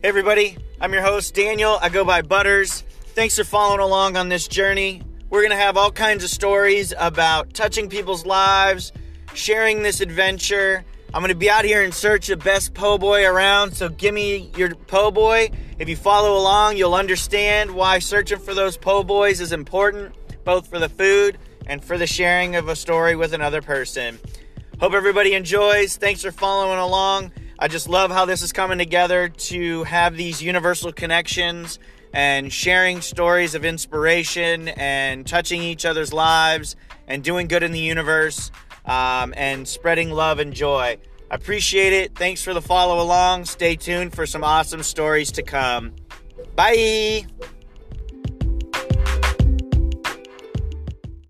Hey, everybody. I'm your host, Daniel. I go by Butters. Thanks for following along on this journey. We're going to have all kinds of stories about touching people's lives, sharing this adventure. I'm going to be out here in search of best po' boy around, so give me your po' boy. If you follow along, you'll understand why searching for those po' boys is important, both for the food and for the sharing of a story with another person. Hope everybody enjoys. Thanks for following along. I just love how this is coming together to have these universal connections and sharing stories of inspiration and touching each other's lives and doing good in the universe um, and spreading love and joy. I appreciate it. Thanks for the follow along. Stay tuned for some awesome stories to come. Bye.